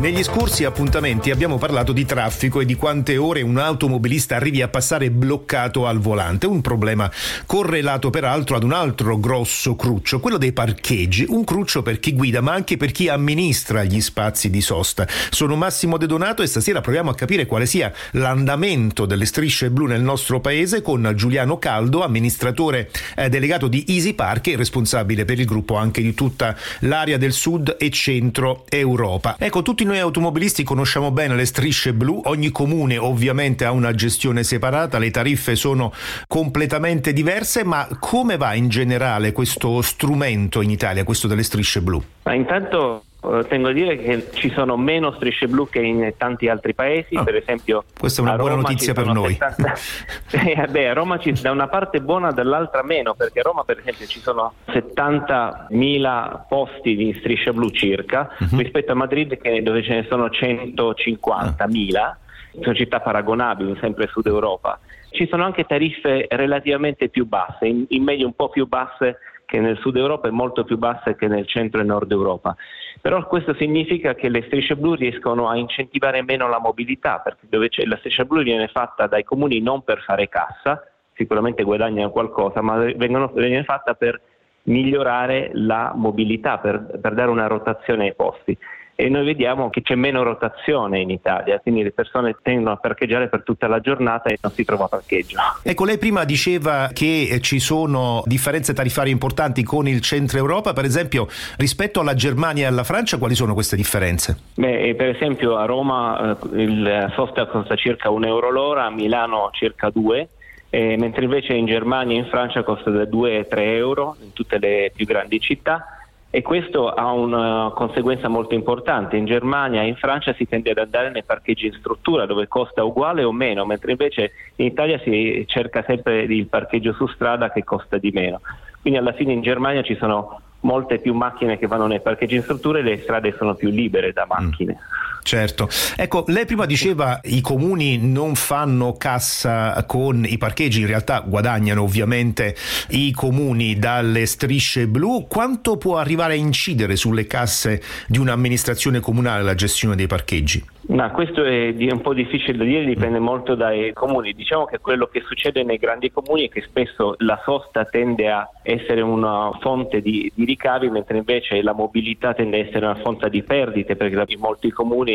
Negli scorsi appuntamenti abbiamo parlato di traffico e di quante ore un automobilista arrivi a passare bloccato al volante, un problema correlato peraltro ad un altro grosso cruccio, quello dei parcheggi, un cruccio per chi guida ma anche per chi amministra gli spazi di sosta. Sono Massimo De Donato e stasera proviamo a capire quale sia l'andamento delle strisce blu nel nostro paese con Giuliano Caldo, amministratore eh, delegato di Easy Park e responsabile per il gruppo anche di tutta l'area del sud e centro Europa. Ecco, tutti noi automobilisti conosciamo bene le strisce blu, ogni comune ovviamente ha una gestione separata, le tariffe sono completamente diverse, ma come va in generale questo strumento in Italia, questo delle strisce blu? Ma intanto tengo a dire che ci sono meno strisce blu che in tanti altri paesi, oh, per esempio. Questa è una buona notizia per noi. 70... eh, beh, a Roma ci da una parte buona, dall'altra meno, perché a Roma, per esempio, ci sono 70.000 posti di strisce blu circa, uh-huh. rispetto a Madrid dove ce ne sono 150.000. Sono città paragonabili, sempre Sud Europa. Ci sono anche tariffe relativamente più basse, in, in media un po' più basse che nel sud Europa e molto più basse che nel centro e nord Europa. Però questo significa che le strisce blu riescono a incentivare meno la mobilità, perché la striscia blu viene fatta dai comuni non per fare cassa, sicuramente guadagnano qualcosa, ma vengono, viene fatta per migliorare la mobilità, per, per dare una rotazione ai posti e noi vediamo che c'è meno rotazione in Italia, quindi le persone tendono a parcheggiare per tutta la giornata e non si trova parcheggio. Ecco, lei prima diceva che ci sono differenze tariffarie importanti con il centro Europa, per esempio rispetto alla Germania e alla Francia, quali sono queste differenze? Beh, per esempio a Roma eh, il software costa circa un euro l'ora, a Milano circa due. Eh, mentre invece in Germania e in Francia costa da 2-3 euro in tutte le più grandi città e questo ha una conseguenza molto importante. In Germania e in Francia si tende ad andare nei parcheggi in struttura dove costa uguale o meno, mentre invece in Italia si cerca sempre il parcheggio su strada che costa di meno. Quindi alla fine in Germania ci sono molte più macchine che vanno nei parcheggi in struttura e le strade sono più libere da macchine. Mm. Certo. Ecco, lei prima diceva i comuni non fanno cassa con i parcheggi, in realtà guadagnano ovviamente i comuni dalle strisce blu. Quanto può arrivare a incidere sulle casse di un'amministrazione comunale la gestione dei parcheggi? Ma questo è un po' difficile da dire, dipende molto dai comuni. Diciamo che quello che succede nei grandi comuni è che spesso la sosta tende a essere una fonte di, di ricavi, mentre invece la mobilità tende a essere una fonte di perdite, perché in molti comuni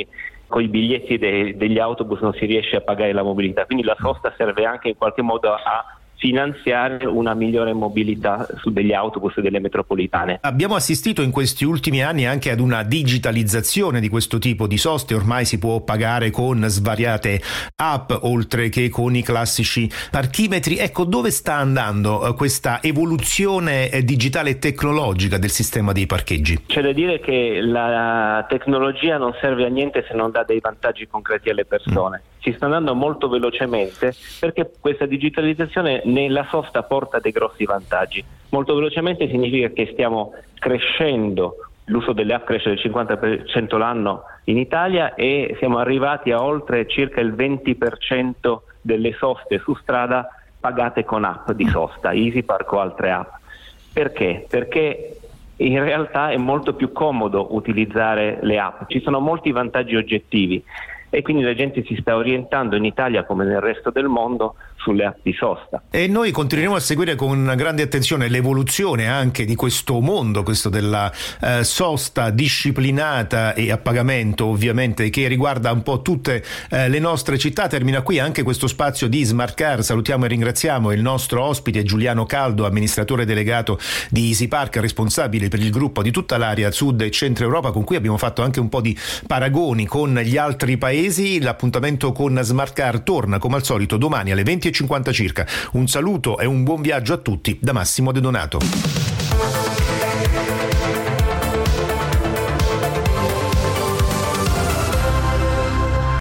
con i biglietti de, degli autobus non si riesce a pagare la mobilità. Quindi la sosta serve anche in qualche modo a finanziare una migliore mobilità su degli autobus delle metropolitane. Abbiamo assistito in questi ultimi anni anche ad una digitalizzazione di questo tipo di soste, ormai si può pagare con svariate app oltre che con i classici parchimetri. Ecco, dove sta andando eh, questa evoluzione eh, digitale e tecnologica del sistema dei parcheggi? C'è da dire che la tecnologia non serve a niente se non dà dei vantaggi concreti alle persone. Mm ci sta andando molto velocemente perché questa digitalizzazione nella sosta porta dei grossi vantaggi. Molto velocemente significa che stiamo crescendo, l'uso delle app cresce del 50% l'anno in Italia e siamo arrivati a oltre circa il 20% delle soste su strada pagate con app di sosta, EasyPark o altre app. Perché? Perché in realtà è molto più comodo utilizzare le app, ci sono molti vantaggi oggettivi e quindi la gente si sta orientando in Italia come nel resto del mondo sulle di sosta. E noi continueremo a seguire con grande attenzione l'evoluzione anche di questo mondo, questo della eh, sosta disciplinata e a pagamento ovviamente che riguarda un po' tutte eh, le nostre città. Termina qui anche questo spazio di Smart Car. Salutiamo e ringraziamo il nostro ospite Giuliano Caldo, amministratore delegato di Easy Park, responsabile per il gruppo di tutta l'area sud e centro Europa con cui abbiamo fatto anche un po' di paragoni con gli altri paesi. L'appuntamento con Smart Car torna come al solito domani alle 20,50 circa. Un saluto e un buon viaggio a tutti da Massimo De Donato.